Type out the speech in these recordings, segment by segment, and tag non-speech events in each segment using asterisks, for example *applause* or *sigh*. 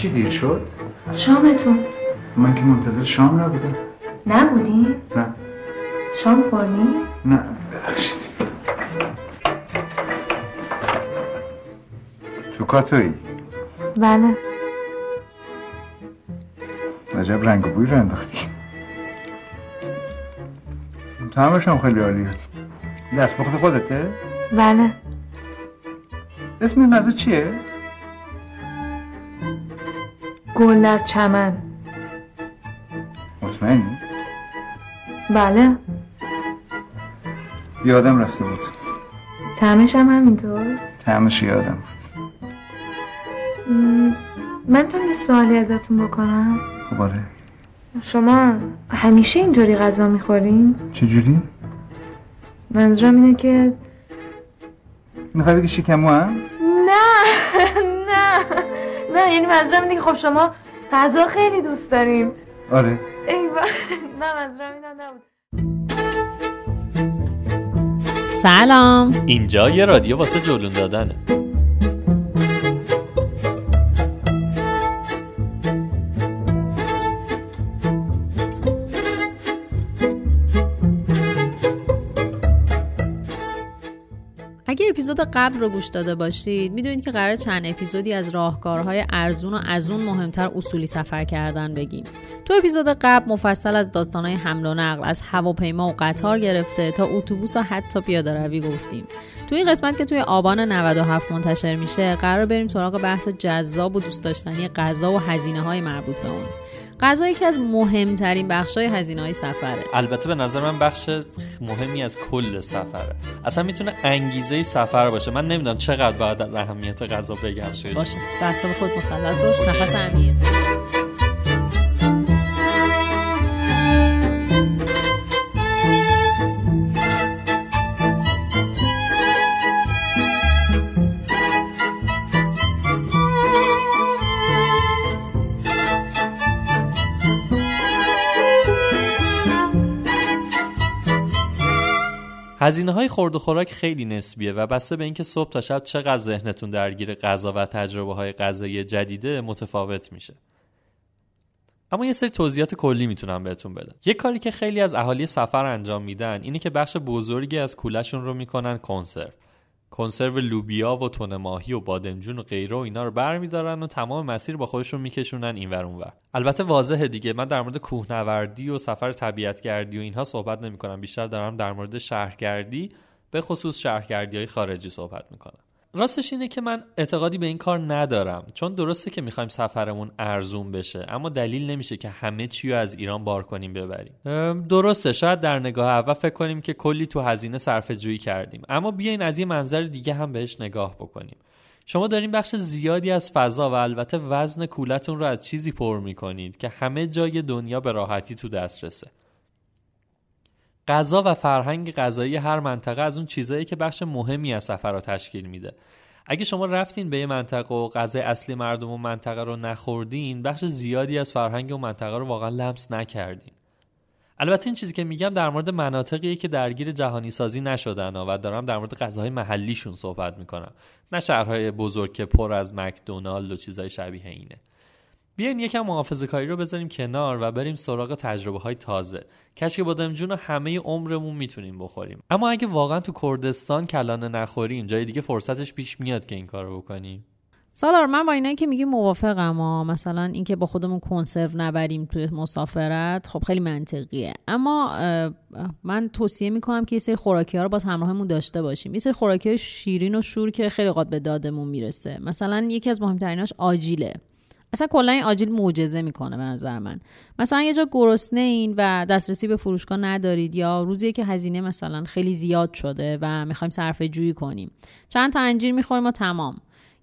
چی دیر شد؟ شامتون من که منتظر شام نبودم نبودی؟ نه شام خوردی؟ نه ببخشید تو کاتویی بله عجب رنگ و بوی رو انداختی طعمش هم خیلی عالیه دست خودته؟ بله اسم این غذا چیه؟ گل در چمن مطمئنی؟ بله یادم رفته بود طعمش هم همینطور طعمش یادم بود م، من تو یه سوالی ازتون بکنم خب آره شما همیشه اینطوری غذا می‌خورین؟ چجوری؟ منظورم اینه که می‌خوای بگی شکمو هم؟ نه یعنی منظورم اینه که خب شما غذا خیلی دوست دارین. آره. ای با... *laughs* نه منظورم اینا نبود. سلام. اینجا یه رادیو واسه جلون دادنه. اپیزود قبل رو گوش داده باشید. می‌دونید که قرار چند اپیزودی از راهکارهای ارزون و از اون مهمتر اصولی سفر کردن بگیم. تو اپیزود قبل مفصل از داستانهای حمل و نقل از هواپیما و قطار گرفته تا اتوبوس و حتی پیاده روی گفتیم. تو این قسمت که توی آبان 97 منتشر میشه قرار بریم سراغ بحث جذاب و دوست داشتنی غذا و هزینه های مربوط به اون. غذا یکی از مهمترین بخشای هزینه های سفره. البته به نظر من بخش مهمی از کل سفره. اصلا می‌تونه انگیزه سفر باشه. من نمی‌دونم چقدر باید از اهمیت غذا بگم. شده باشه. به اعصاب خود مسلط باش. نفس عمیق هزینه های خورد و خوراک خیلی نسبیه و بسته به اینکه صبح تا شب چقدر ذهنتون درگیر غذا و تجربه های غذایی جدیده متفاوت میشه. اما یه سری توضیحات کلی می‌تونم بهتون بدم. یه کاری که خیلی از اهالی سفر انجام میدن اینه که بخش بزرگی از کولشون رو می‌کنن کنسرو. کنسرو لوبیا و تون ماهی و بادمجون و غیره و اینا رو برمیدارن و تمام مسیر با خودشون میکشونن اینور اونور. البته واضحه دیگه. من در مورد کوهنوردی و سفر طبیعتگردی و اینها صحبت نمی‌کنم. بیشتر دارم در مورد شهرگردی به خصوص شهرگردی های خارجی صحبت می‌کنم. راستش اینه که من اعتقادی به این کار ندارم. چون درسته که می‌خوایم سفرمون ارزون بشه اما دلیل نمیشه که همه چی رو از ایران بار کنیم ببریم. درسته شاید در نگاه اول فکر کنیم که کلی تو هزینه صرفه جویی کردیم. اما بیاین از یه منظر دیگه هم بهش نگاه بکنیم. شما دارین بخش زیادی از فضا و البته وزن کولتون رو از چیزی پر می‌کنید که همه جای دنیا به راحتی تو دسترسه. غذا و فرهنگ غذایی هر منطقه از اون چیزایی که بخش مهمی از سفر رو تشکیل میده. اگه شما رفتین به یه منطقه و غذای اصلی مردم و منطقه رو نخوردین بخش زیادی از فرهنگ و منطقه رو واقعا لمس نکردین. البته این چیزی که میگم در مورد مناطقیه که درگیر جهانی سازی نشدن و دارم در مورد غذاهای محلیشون صحبت می‌کنم. نه شهرهای بزرگ که پر از مکدونالد و چیزهای شبیه اینه. بیاین یکم محافظه کاری رو بذاریم کنار و بریم سراغ تجربه های تازه. کشک بادمجون رو همه عمرمون می‌تونیم بخوریم. اما اگه واقعا تو کردستان کلانه نخوریم جای دیگه فرصتش پیش میاد که این کار رو بکنیم. سالار من با اینایی که میگی موافقم ها. مثلا اینکه با خودمون کنسرو نبریم توی مسافرت خب خیلی منطقیه. اما من توصیه می‌کنم که یه سری خوراکی ها رو باز همراهمون داشته باشیم. یه سری خوراکی شیرین و شور که خیلی قد به دادمون می‌رسه. مثلا یکی از مهمتریناش آجیله. اصلا کلا این آجیل معجزه می‌کنه به نظر من. مثلا یه جا گرسنه این و دسترسی به فروشگاه ندارید یا روزی که هزینه مثلا خیلی زیاد شده و می‌خوایم صرفه جویی کنیم. چند تا انجیر می‌خوریم و تمام.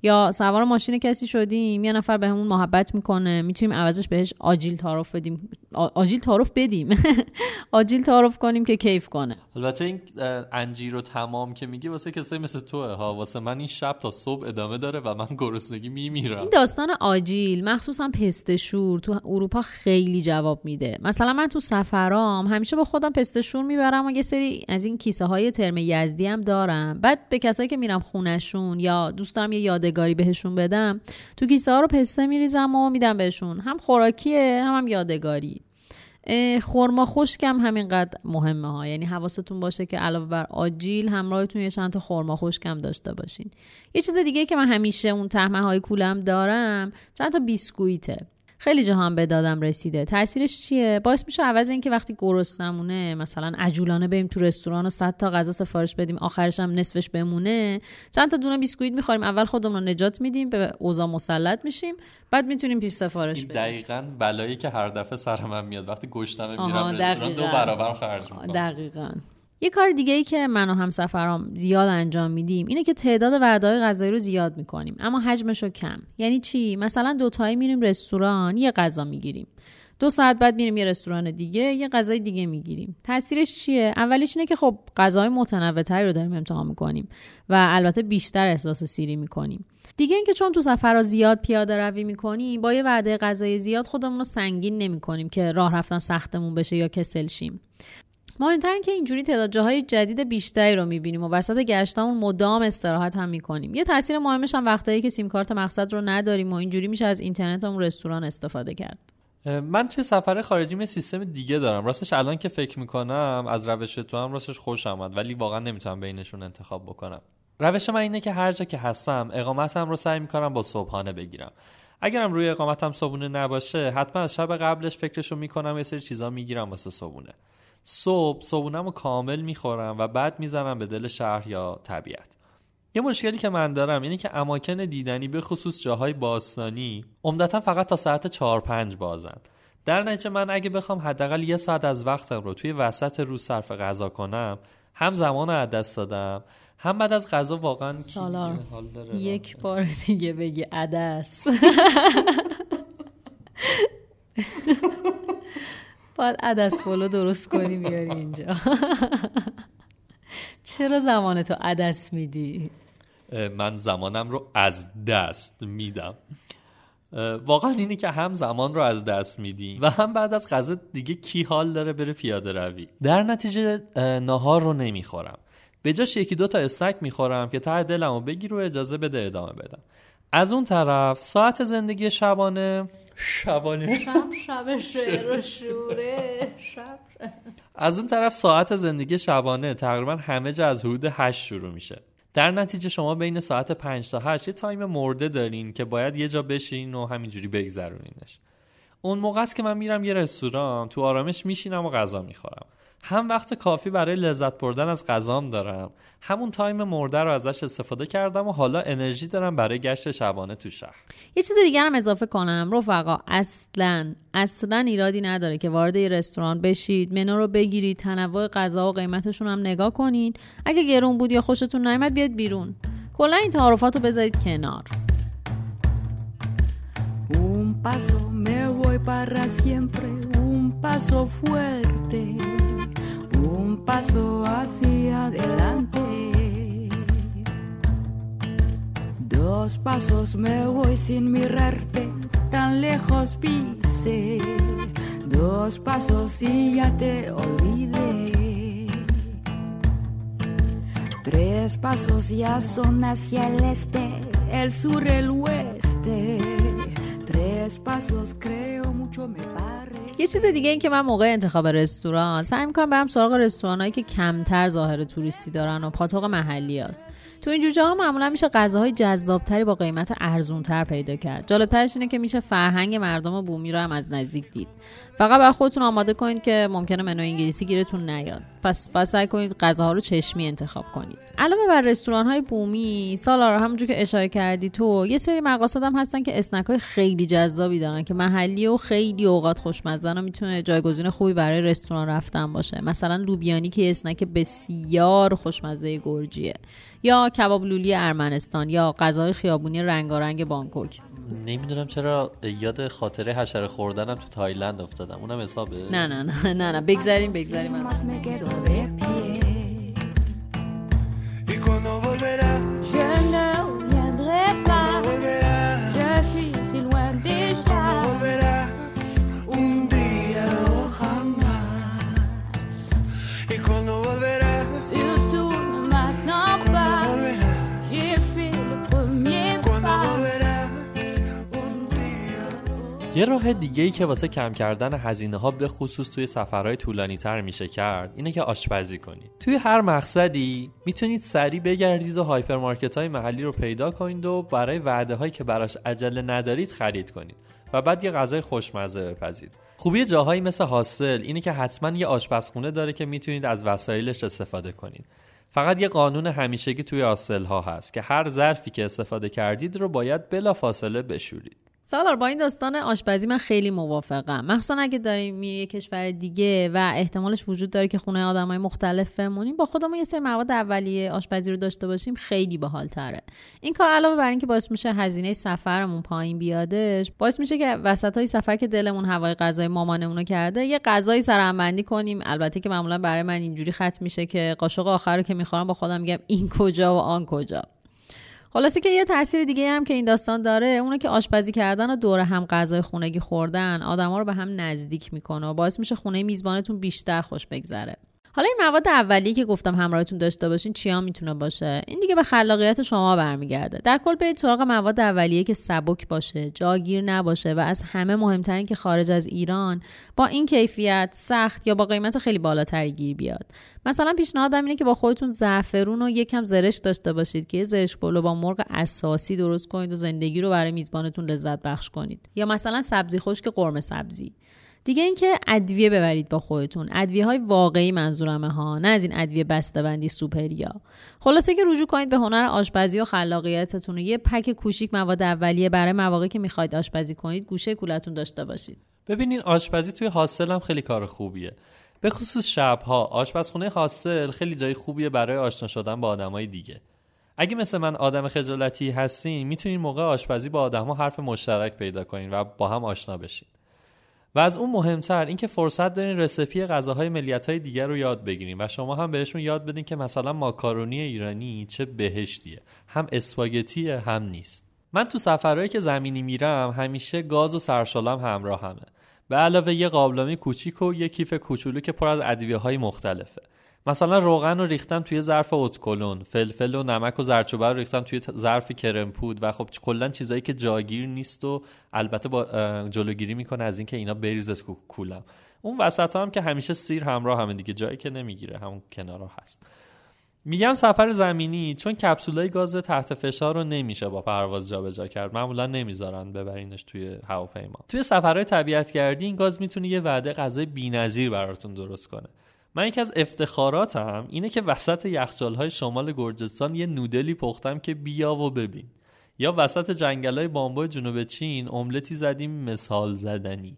یا سوار ماشین کسی شدیم یه نفر بهمون به محبت می‌کنه می‌تونیم عوضش بهش آجیل تعارف بدیم. آجیل تعارف بدیم. *laughs* آجیل تعارف کنیم که کیف کنه. البته این انجیر رو تمام که میگه واسه کسایی مثل توه ها. واسه من این شب تا صبح ادامه داره و من گرسنگی میمیرم. این داستان آجیل مخصوصا پست شور تو اروپا خیلی جواب میده. مثلا من تو سفرام همیشه با خودم پست شور می‌برم و یه سری از این کیسه های ترم یزدی هم دارم. بعد به کسایی که میرم خونشون یا دوستم یه یادگاری بهشون بدم تو کیسه ها رو پسته میریزم و میدم بهشون. هم خوراکیه هم, هم یادگاری. خورما خشکم همینقدر مهمه ها. یعنی حواستون باشه که علاوه بر آجیل همراهتون یه چند تا خورما خشکم داشته باشین. یه چیز دیگه که من همیشه اون تهمه های کولم دارم چند تا بیسکویته. خیلی جا هم به دادم رسیده. تاثیرش چیه؟ باعث میشه عوض اینکه وقتی نمونه مثلا عجولانه بریم تو رستوران و 100 تا غذا سفارش بدیم آخرش هم نصفش بمونه چند تا دونه بیسکویت می‌خوریم اول خودمون رو نجات میدیم به اوضاع مسلط میشیم بعد می‌تونیم پیش سفارش بدیم. دقیقا بلایی که هر دفعه سر من میاد. وقتی گشتم میرم رستوران دو برابر خرج می‌کنم. دقیقاً. یه کار دیگه ای که من و همسفرام زیاد انجام میدیم اینه که تعداد وعده‌های غذایی رو زیاد می‌کنیم اما حجمش رو کم. یعنی چی؟ مثلا دوتایی میریم رستوران یه غذا می‌گیریم. دو ساعت بعد میریم یه رستوران دیگه یه غذای دیگه می‌گیریم. تاثیرش چیه؟ اولش اینه که خب غذای متنوعتری رو داریم امتحان می‌کنیم و البته بیشتر احساس سیری می‌کنیم. دیگه اینکه چون تو سفرها زیاد پیاده روی می‌کنیم با یه وعده غذای زیاد خودمون رو سنگین نمی‌کنیم که راه رفتن سختمون بشه یا کسل شیم. مهمتر که اینجوری تعداد جاهای جدید بیشتری رو می‌بینیم و وسط گشتامون مدام استراحت هم می‌کنیم. یه تاثیر مهمش هم وقتایی که سیم کارت مقصد رو نداریم و اینجوری میشه از اینترنت هم رستوران استفاده کرد. من توی سفر خارجی سیستم دیگه دارم. راستش الان که فکر می‌کنم از روش تو هم راستش خوش آمد ولی واقعا نمی‌تونم بینشون انتخاب بکنم. روش من اینه که هر جا که هستم اقامتم رو سعی می‌کنم با صبحانه بگیرم. اگرم روی اقامتم صبحونه نباشه حتما از شب قبلش فکرشو می‌کنم یه سری چیزا می‌گیرم واسه صبحونه. صبح صبحونم رو کامل می‌خورم و بعد می‌زنم به دل شهر یا طبیعت. یه مشکلی که من دارم اینه که اماکن دیدنی به خصوص جاهای باستانی عمدتا فقط تا ساعت 4 5 بازن. در نتیجه من اگه بخوام حداقل یه ساعت از وقتم رو توی وسط روز صرف غذا کنم هم زمان از دست دادم هم بعد از غذا واقعا سالار یک بار دیگه بگی عدس. *laughs* باید عدس پلو درست کنی بیاری اینجا. *laughs* چرا زمان تو عدس میدی؟ من زمانم رو از دست میدم. واقعا اینه که هم زمان رو از دست میدی و هم بعد از غذا دیگه کی حال داره بره پیاده روی. در نتیجه نهار رو نمی‌خورم. به جاش یکی دو تا استک می‌خورم که ته دلم رو بگیر و اجازه بده ادامه بدم. از اون طرف ساعت زندگی شبانه شبانه. شب شب شعر و شوره شب از اون طرف ساعت زندگی شبانه تقریبا همه جا از حدود هشت شروع میشه. در نتیجه شما بین ساعت 5 تا 8 یه time مرده دارین که باید یه جا بشین و همینجوری بگذرونینش. اون موقع است که من میرم یه رستوران تو آرامش میشینم و غذا می‌خورم. هم وقت کافی برای لذت بردن از غذام دارم. همون time مرده رو ازش استفاده کردم و حالا انرژی دارم برای گشت شبانه تو شهر. یه چیز دیگر هم اضافه کنم. رفقا اصلا اصلا ایرادی نداره که وارد یه رستوران بشید. منو رو بگیرید تنوع غذا و قیمتشون هم نگاه کنید. اگه گرون بود یا خوشتون نیامد بیاد بیرون. کلا این تعارفات رو بذارید کنار. Un paso me voy para siempre, un paso fuerte. Un paso hacia adelante. Dos pasos me voy sin mirarte, tan lejos pise. Dos pasos y ya te olvidé. Tres pasos ya son hacia el este, el sur, el oeste. Tres pasos creo mucho me parece. یه چیز دیگه این که من موقع انتخاب رستوران سعی می‌کنم برم سراغ رستورانایی که کمتر ظاهر توریستی دارن و پاتوق محلی هست. تو این جوجه ها معمولا میشه غذاهای جذابتری با قیمت ارزونتر پیدا کرد. جالبترش اینه که میشه فرهنگ مردم بومی رو هم از نزدیک دید. فقط بر خودتون آماده کنید که ممکنه منو انگلیسی گیرتون نیاد. پس پس سعی کنید غذاها رو چشمی انتخاب کنید. علاوه بر رستوران های بومی سالارا همونجور که اشاره کردی تو یه سری مقاصد هم هستن که اسنک های خیلی جذابی دارن که محلی و خیلی اوقات خوشمزه و می‌تونه جایگزین خوبی برای رستوران رفتن باشه. مثلا لوبیانی که اسنک بسیار خوشمزه گرجیه. یا کباب لولی ارمنستان یا غذای خیابونی رنگارنگ بانکوک. نمی‌دونم چرا یاد خاطره حشره خوردنم تو تایلند افتادم. اونم حسابه. نه نه نه نه نه. بگذاریم بگذاریم. یه راه دیگه ای که واسه کم کردن هزینه ها به خصوص توی سفرهای طولانی تر میشه کرد اینه که آشپزی کنید. توی هر مقصدی می‌تونید سریع بگردید و هایپرمارکت های محلی رو پیدا کنید و برای وعده هایی که براش عجله ندارید خرید کنید و بعد یه غذای خوشمزه بپزید. خوبی جاهایی مثل حاصل اینه که حتما یه آشپزخونه داره که می‌تونید از وسایلش استفاده کنید. فقط یه قانون همیشگی توی حاصل ها هست که هر ظرفی که استفاده کردید رو باید بلا فاصله بشورید. سالار با این داستان آشپزی من خیلی موافقم. مخصوصا اگه داریم میری کشور دیگه و احتمالش وجود داره که خونه آدمای مختلف بمونیم با خودمون یه سری مواد اولیه آشپزی رو داشته باشیم خیلی باحال تره این کار علاوه بر اینکه باعث میشه هزینه سفرمون پایین بیادش باعث میشه که وسط های سفر که دلمون هوای غذای مامانمون رو کرده یه غذایی سرهمبندی کنیم. البته که معمولا برای من اینجوری ختم میشه که قاشق آخر رو که می‌خورم با خودم میگم این کجا و آن کجا. خلاصه که یه تاثیر دیگه هم که این داستان داره اونه که آشپزی کردن و دور هم غذای خونگی خوردن آدما رو به هم نزدیک می‌کنه و باعث میشه خونه میزبانتون بیشتر خوش بگذره. حالا این مواد اولیه که گفتم همراهتون داشته باشین چیا می‌تونه باشه؟ این دیگه به خلاقیت شما برمیگرده. در کل برید سراغ مواد اولیه که سبک باشه جاگیر نباشه و از همه مهمترین که خارج از ایران با این کیفیت سخت یا با قیمت خیلی بالاتری گیر بیاد. مثلا پیشنهادم اینه که با خودتون زعفرون و یکم زرش داشته باشید که زرش پلو با مرغ اساسی درست کنید و زندگی رو برای میزبانتون لذت بخش کنید. یا مثلا سبزی خشک قرمه سبزی. دیگه اینکه ادویه ببرید با خودتون. ادویه های واقعی منظورمه ها نه از این ادویه بسته‌بندی سوپریا. خلاصه که رجوع کنید به هنر آشپزی و خلاقیتتون. و یه پک کوچیک مواد اولیه برای مواقعی که می‌خواید آشپزی کنید گوشه کولتون داشته باشید. ببینین آشپزی توی حاصل هم خیلی کار خوبیه. به خصوص شبها آشپزخونه حاصل خیلی جای خوبیه برای آشنا شدن با آدمای دیگه. اگه مثل من آدم خجالتی هستین می‌تونین موقع آشپزی با آدمها حرف مشترک پیدا کنین و با هم آشنا بشین. و از اون مهمتر اینکه فرصت دارین رسپی غذاهای ملیت‌های دیگر رو یاد بگیریم و شما هم بهشون یاد بدین که مثلا ماکارونی ایرانی چه بهشتیه. هم اسپاگتیه هم نیست. من تو سفرهایی که زمینی میرم همیشه گاز و سرشالم همراه همه به علاوه یه قابلمه کوچیک و یه کیف کوچولو که پر از ادویه های مختلفه. مثلا روغن رو ریختم توی ظرف اتکلون فلفل و نمک و زرچوبه رو ریختم توی ظرف کرمپود و خب کلا چیزایی که جاگیر نیست و البته با جلوگیری می‌کنه از اینکه اینا بریزه کولم. اون وسط هم که همیشه سیر همراه همه دیگه جایی که نمی‌گیره همون کنارا هست. میگم سفر زمینی چون کپسولای گاز تحت فشار رو نمیشه با پرواز جابجا کرد معمولا نمی‌ذارن ببرینش توی هواپیما. توی سفرهای طبیعتگردی این گاز می‌تونه یه وعده غذای بی‌نظیر براتون درست کنه. من یکی از افتخاراتم اینه که وسط های شمال گرجستان یه نودلی پختم که بیا و ببین. یا وسط جنگل های جنوب چین املتی زدیم مثال زدنی.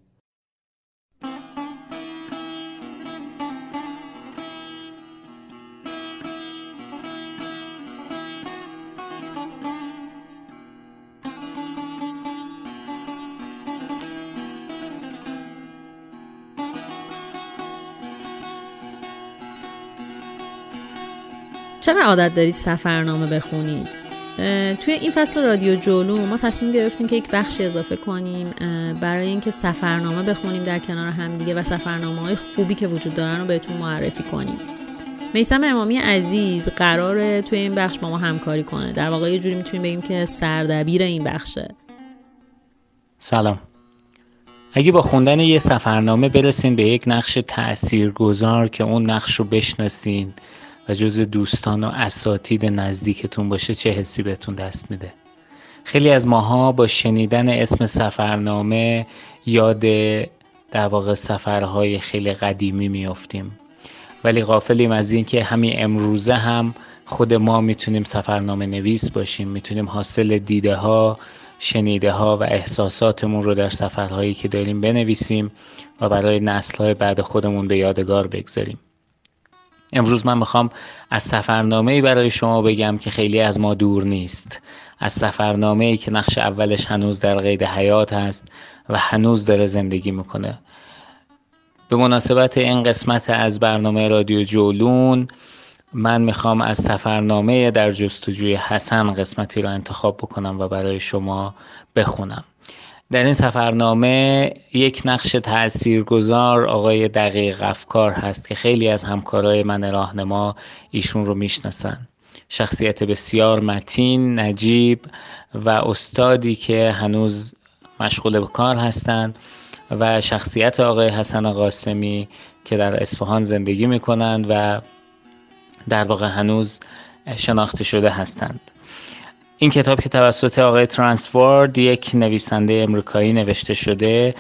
چقدر عادت دارید سفرنامه بخونید؟ توی این فصل رادیو جولو ما تصمیم گرفتیم که یک بخشی اضافه کنیم برای اینکه سفرنامه بخونیم در کنار همدیگه و سفرنامه های خوبی که وجود دارن رو بهتون معرفی کنیم. میسم امامی عزیز قراره توی این بخش با ما همکاری کنه. در واقع یه جوری می‌تونیم بگیم که سردبیر این بخشه. سلام. اگه با خوندن یه سفرنامه برسین به یک نقش تاثیرگذار که اون نقش رو بشناسین و جز دوستان و اساتید نزدیکتون باشه چه حسی بهتون دست میده. خیلی از ماها با شنیدن اسم سفرنامه یاد در واقع سفرهای خیلی قدیمی میافتیم. ولی غافلیم از اینکه همین امروزه هم خود ما می‌تونیم سفرنامه نویس باشیم. می‌تونیم حاصل دیده ها شنیده ها و احساساتمون رو در سفرهایی که داریم بنویسیم و برای نسل های بعد خودمون به یادگار بگذاریم. امروز من می‌خوام از سفرنامه ای برای شما بگم که خیلی از ما دور نیست. از سفرنامه ای که نقش اولش هنوز در قید حیات هست و هنوز داره زندگی می‌کنه. به مناسبت این قسمت از برنامه رادیو جولون من می‌خوام از سفرنامه در جستجوی حسن قسمتی را انتخاب بکنم و برای شما بخونم. در این سفرنامه یک نقش تاثیرگذار آقای دقیق افکار هست که خیلی از همکارای من راهنما ایشون رو می‌شناسن. شخصیت بسیار متین، نجیب و استادی که هنوز مشغول به کار هستند و شخصیت آقای حسن قاسمی که در اصفهان زندگی می‌کنند و در واقع هنوز شناخته شده هستند. این کتاب که توسط آقای ترانسفورد یک نویسنده امریکایی نوشته شده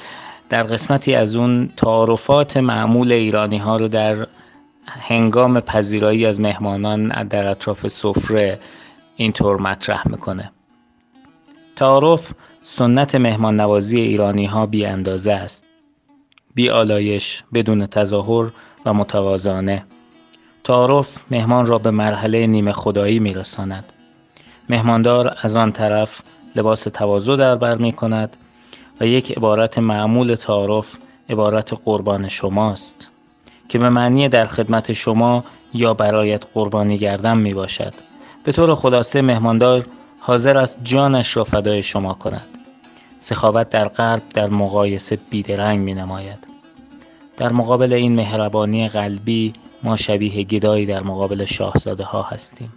در قسمتی از اون تعارفات معمول ایرانی ها رو در هنگام پذیرایی از مهمانان در اطراف سفره اینطور مطرح می‌کنه. تعارف سنت مهمان نوازی ایرانی ها بی اندازه است. بی آلایش بدون تظاهر و متوازانه. تعارف مهمان را به مرحله نیمه خدایی میرساند. مهماندار از آن طرف لباس تواضع در بر می کند و یک عبارت معمول تعارف عبارت قربان شماست که به معنی در خدمت شما یا برایت قربانی گردن می باشد. به طور خلاصه مهماندار حاضر است جانش را فدای شما کند. سخاوت در قلب در مقایسه بیدرنگ می نماید. در مقابل این مهربانی قلبی ما شبیه گدایی در مقابل شاهزاده ها هستیم.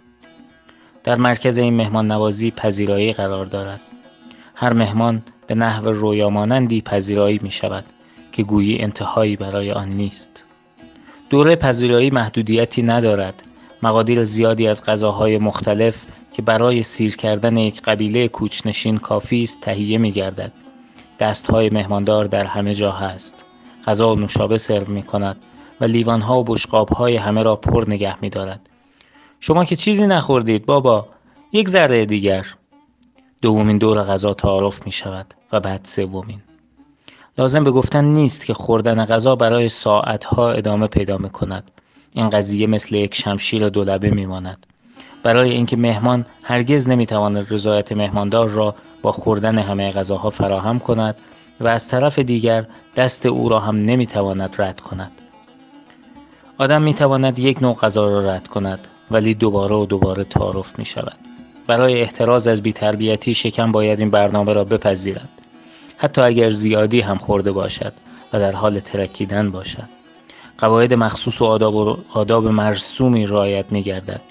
در مرکز این مهمان نوازی پذیرایی قرار دارد. هر مهمان به نحو رویامانندی پذیرایی می شود که گویی انتهایی برای آن نیست. دوره پذیرایی محدودیتی ندارد. مقادیر زیادی از غذاهای مختلف که برای سیر کردن یک قبیله کوچنشین کافی است تهیه می گردد دستهای مهماندار در همه جا هست. غذا و نوشابه سرو می کند و لیوانها و بشقابهای همه را پر نگه می دارد شما که چیزی نخوردید بابا. یک ذره دیگر. دومین دور غذا تعارف می شود و بعد سومین. لازم به گفتن نیست که خوردن غذا برای ساعتها ادامه پیدا می کند این قضیه مثل یک شمشیر دولبه می ماند برای اینکه مهمان هرگز نمی‌تواند رضایت مهماندار را با خوردن همه غذاها فراهم کند و از طرف دیگر دست او را هم نمی‌تواند رد کند. آدم می‌تواند یک نوع غذا را رد کند. ولی دوباره و دوباره تعارف می شود برای احتراز از بیتربیتی شکم باید این برنامه را بپذیرد. حتی اگر زیادی هم خورده باشد و در حال ترکیدن باشد. قواعد مخصوص و آداب, و آداب مرسومی رعایت می گردد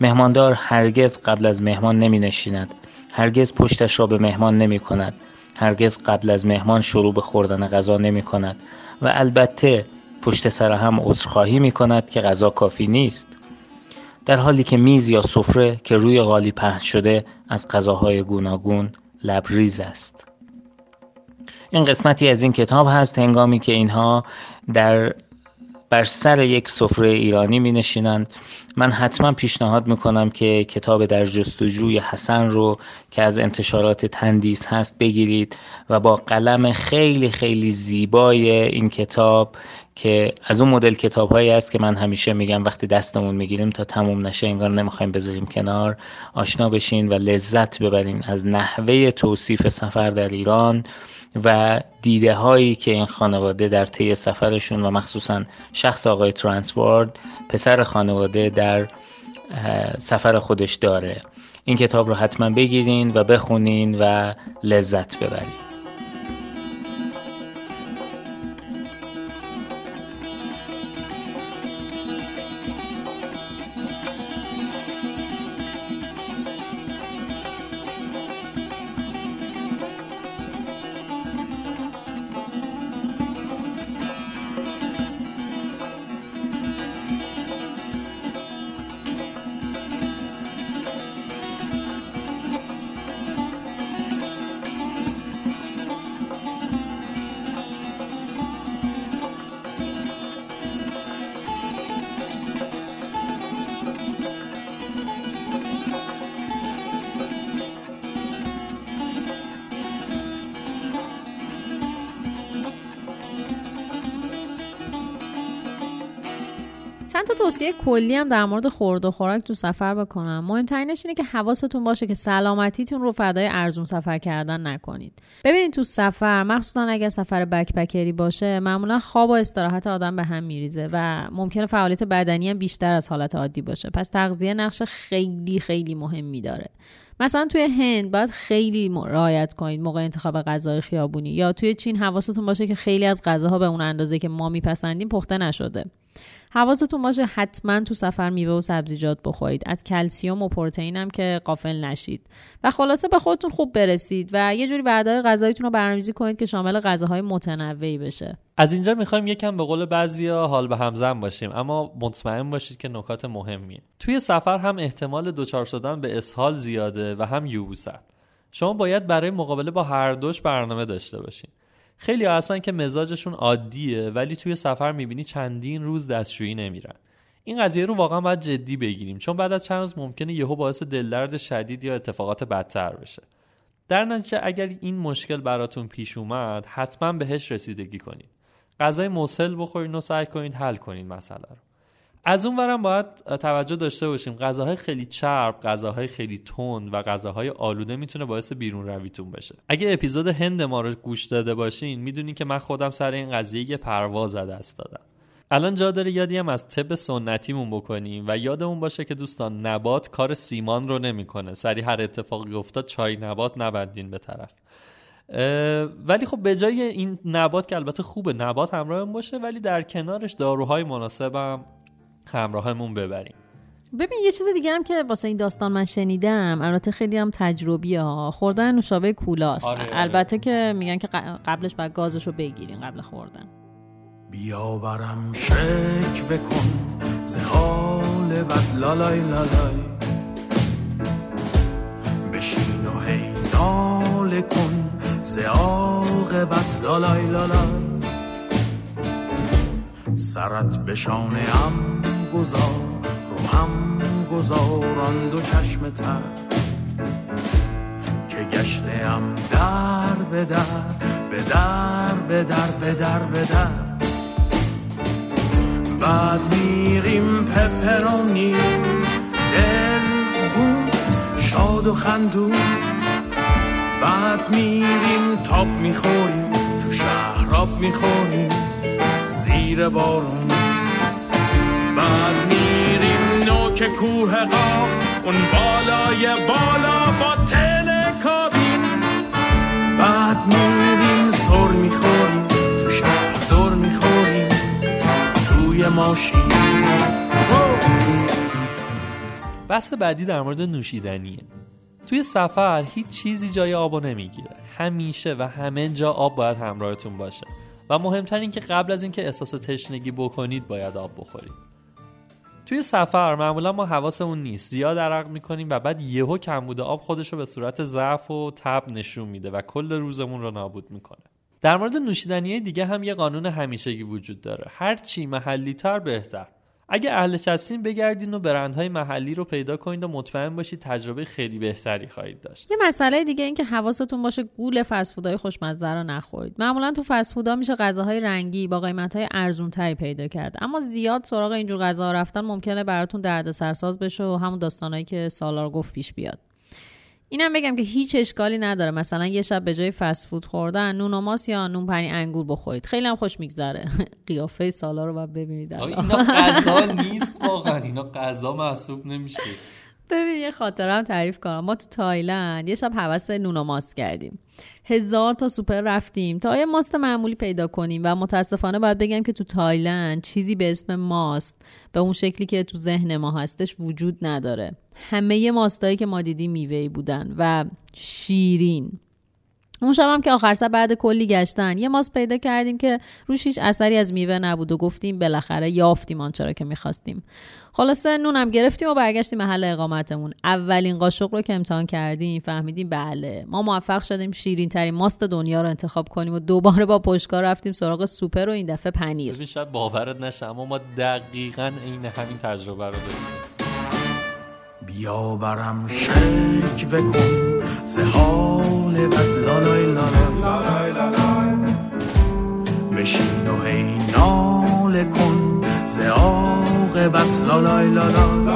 مهماندار هرگز قبل از مهمان نمی نشیند هرگز پشتش را به مهمان نمی کند هرگز قبل از مهمان شروع به خوردن غذا نمی کند و البته پشت سر هم عذرخواهی می کند که غذا کافی نیست. در حالی که میز یا سفره که روی غالی پهن شده از غذاهای گوناگون لبریز است. این قسمتی از این کتاب هست هنگامی که اینها در بر سر یک سفره ایرانی می نشینند من حتما پیشنهاد می کنم که کتاب در جستجوی حسن رو که از انتشارات تندیس هست بگیرید و با قلم خیلی خیلی زیبای این کتاب که از اون مدل کتاب هایی است که من همیشه میگم وقتی دستمون می‌گیریم تا تموم نشه انگار نمی‌خوایم بذاریم کنار آشنا بشین و لذت ببرین از نحوه توصیف سفر در ایران و دیده هایی که این خانواده در طی سفرشون و مخصوصا شخص آقای ترانسوارد پسر خانواده در سفر خودش داره. این کتاب رو حتما بگیرین و بخونین و لذت ببرین. چند تا توصیه کلی هم در مورد خورد و خوراک تو سفر بکنم. مهمترینش اینه که حواستون باشه که سلامتیتون رو فدای ارزون سفر کردن نکنید. ببینید تو سفر مخصوصا اگر سفر بکپکری باشه معمولا خواب و استراحت آدم به هم میریزه و ممکنه فعالیت بدنی هم بیشتر از حالت عادی باشه. پس تغذیه نقش خیلی خیلی مهمی داره. مثلا توی هند باید خیلی رعایت کنید موقع انتخاب غذای خیابونی یا توی چین حواستون باشه که خیلی از غذاها به اون اندازه که ما میپسندیم پخته نشده. حواستون باشه حتما تو سفر میوه و سبزیجات بخورید. از کلسیوم و پروتئین هم که قافل نشید. و خلاصه به خودتون خوب برسید و یه جوری وعده غذاییتون رو برنامه‌ریزی کنید که شامل غذاهای متنوعی بشه. از اینجا می‌خوایم یکم به قول بعضیا حال به همزن باشیم اما مطمئن باشید که نکات مهمیه. توی سفر هم احتمال دچار شدن به اسهال زیاده و هم یوبوست. شما باید برای مقابله با هر دوش برنامه داشته باشین. خیلی هستن که مزاجشون عادیه ولی توی سفر می‌بینی چندین روز دستشویی نمیرن. این قضیه رو واقعا باید جدی بگیریم چون بعد از چند روز ممکنه یهو باعث دلدرد شدید یا اتفاقات بدتر بشه. در نتیجه اگر این مشکل براتون پیش اومد حتما بهش رسیدگی کنید. غذای مسل بخورین و سعی کنید حل کنید مسئله رو. از اون ورم باید توجه داشته باشیم. غذاهای خیلی چرب غذاهای خیلی تند و غذاهای آلوده می‌تونه باعث بیرون رویتون بشه. اگه اپیزود هند ما رو گوش داده باشین می‌دونین که من خودم سر این قضیه یه پرواز دست دادم. الان جا داره یادی هم از طب سنتیمون بکنیم و یادمون باشه که دوستان نبات کار سیمان رو نمی‌کنه. سری هر اتفاقی افتاد چای نبات نبندین به طرف. ولی خب به جای این نبات که البته خوبه نبات همراه باشه ولی در کنارش داروهای مناسبم همراهمون ببریم. ببین یه چیز دیگه هم که واسه این داستان من شنیدم البته خیلی هم تجربی ها. خوردن نوشابه کولاست. آره،, آره. البته که میگن که قبلش باید گازش رو بگیرین قبل خوردن. بیا برم شک کن ز حال بد لالای لالای. بشین و هی ناله کن ز عاقبت لالای لالای. سرت بشانه ام گذار رو هم گذاران دو چشم تر. که گشتم در به در به در به در به در به در. بعد میریم پپرونی دل خون شاد و خندون. بعد میریم تاپ می‌خوریم تو شهراب می‌خوریم زیر بارون نوک کوه قاف اون بالای بالا با تلکابین. بعد میریم سر می‌خوریم تو شهر دور می‌خوریم توی ماشین. بحث بعدی در مورد نوشیدنیه. توی سفر هیچ چیزی جای آبو نمی‌گیره. همیشه و همه جا آب باید همراهتون باشه. و مهمتر این که قبل از اینکه احساس تشنگی بکنید باید آب بخورید. توی سفر معمولا ما حواسمون نیست. زیاد عرق می‌کنیم و بعد یهو کمبود آب خودش رو به صورت ضعف و تب نشون میده و کل روزمون رو نابود می‌کنه. در مورد نوشیدنی دیگه هم یه قانون همیشگی وجود داره. هر چی محلی تر بهتر. اگه اهل هستین بگردین و برندهای محلی رو پیدا کنید و مطمئن باشید تجربه خیلی بهتری خواهید داشت. یه مسئله دیگه این که حواستون باشه گول فسفودهای خوشمزه رو نخورید. معمولا تو فسفودا میشه غذاهای رنگی با قیمتهای ارزون تری پیدا کرد. اما زیاد سراغ اینجور غذا رفتن ممکنه براتون درد سرساز بشه و همون داستانهایی که سالار گفت پیش بیاد. اینم بگم که هیچ اشکالی نداره. مثلا یه شب به جای فست فود خوردن نون و ماست یا نون پنیر انگور بخورید. خیلی هم خوش میگذره. *laughs* قیافه سالار رو باید ببینید اینا غذا *laughs* نیست واقعا. اینا غذا محسوب نمیشه. ببین یه خاطرم تعریف کنم. ما تو تایلند یه شب هوس نون و ماست کردیم. هزار تا سوپر رفتیم. تا یه ماست معمولی پیدا کنیم و متاسفانه باید بگم که تو تایلند چیزی به اسم ماست به اون شکلی که تو ذهن ما هستش وجود نداره. همه ماستایی که ما دیدیم میوهی بودن و شیرین. اون هم که آخر سر بعد کلی گشتن یه ماست پیدا کردیم که روش هیچ اثری از میوه نبود و گفتیم بالاخره یافتیم آنچه را که می‌خواستیم. خلاصه نونم گرفتیم و برگشتیم محل اقامتمون. اولین قاشق رو که امتحان کردیم فهمیدیم بله ما موفق شدیم شیرین ترین ماست دنیا رو انتخاب کنیم و دوباره با پشتکار رفتیم سراغ سوپر و این دفعه پنیر. شاید باورت نشه اما ما دقیقا عین همین تجربه رو داریم بیا برم شکوه کن سه بد لالای لالای بشین و هی ناله کن ز عاقبت لالای لالای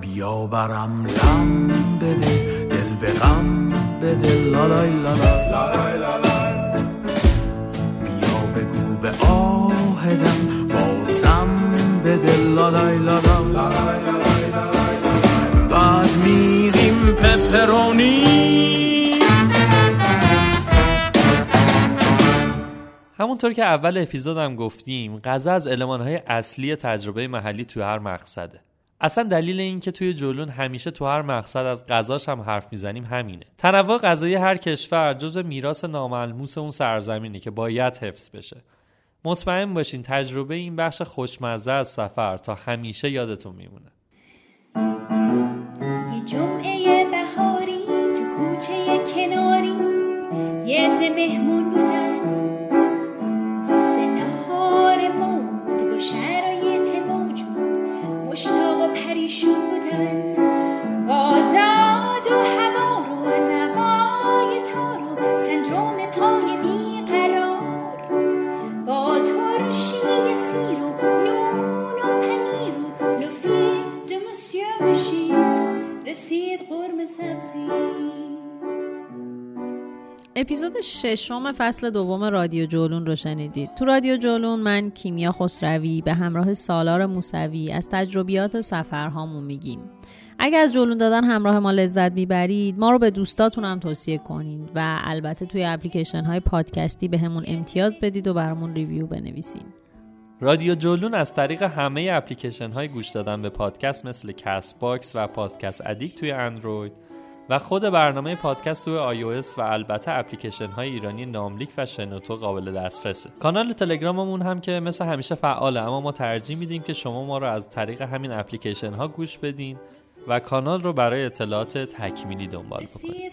بیا برم لم بده دل به غم بده لالای لالای لالای لالای بعد میریم پپرونی. همونطور که اول اپیزودم گفتیم غذا از المانهای اصلی تجربه محلی توی هر مقصده. اصلا دلیل این که توی جلون همیشه تو هر مقصد از غذاش هم حرف می‌زنیم همینه. تنوع غذایی هر کشور جزو میراث ناملموس اون سرزمینه که باید حفظ بشه. مطمئن باشین تجربه این بخش خوشمزه از سفر تا همیشه یادتون میمونه. یه جمعه بهاری تو کوچه کناری یه مهمون بودن. ششم فصل دوم رادیو جولون رو شنیدید. تو رادیو جولون من کیمیا خسروی به همراه سالار موسوی از تجربیات سفرهامون میگیم. اگر از جولون دادن همراه ما لذت می‌برید ما رو به دوستاتون هم توصیه کنید و البته توی اپلیکیشن های پادکستی بهمون امتیاز بدید و برامون review بنویسید. رادیو جولون از طریق همه اپلیکیشن های گوش دادن به پادکست مثل Castbox و Podcast Addict توی اندروید و خود برنامه پادکست توی iOS و البته اپلیکیشن های ایرانی ناملیک و شنوتو قابل دسترسه. کانال تلگراممون هم که مثل همیشه فعاله اما ما ترجیح میدیم که شما ما رو از طریق همین اپلیکیشن ها گوش بدین و کانال رو برای اطلاعات تکمیلی دنبال بکنید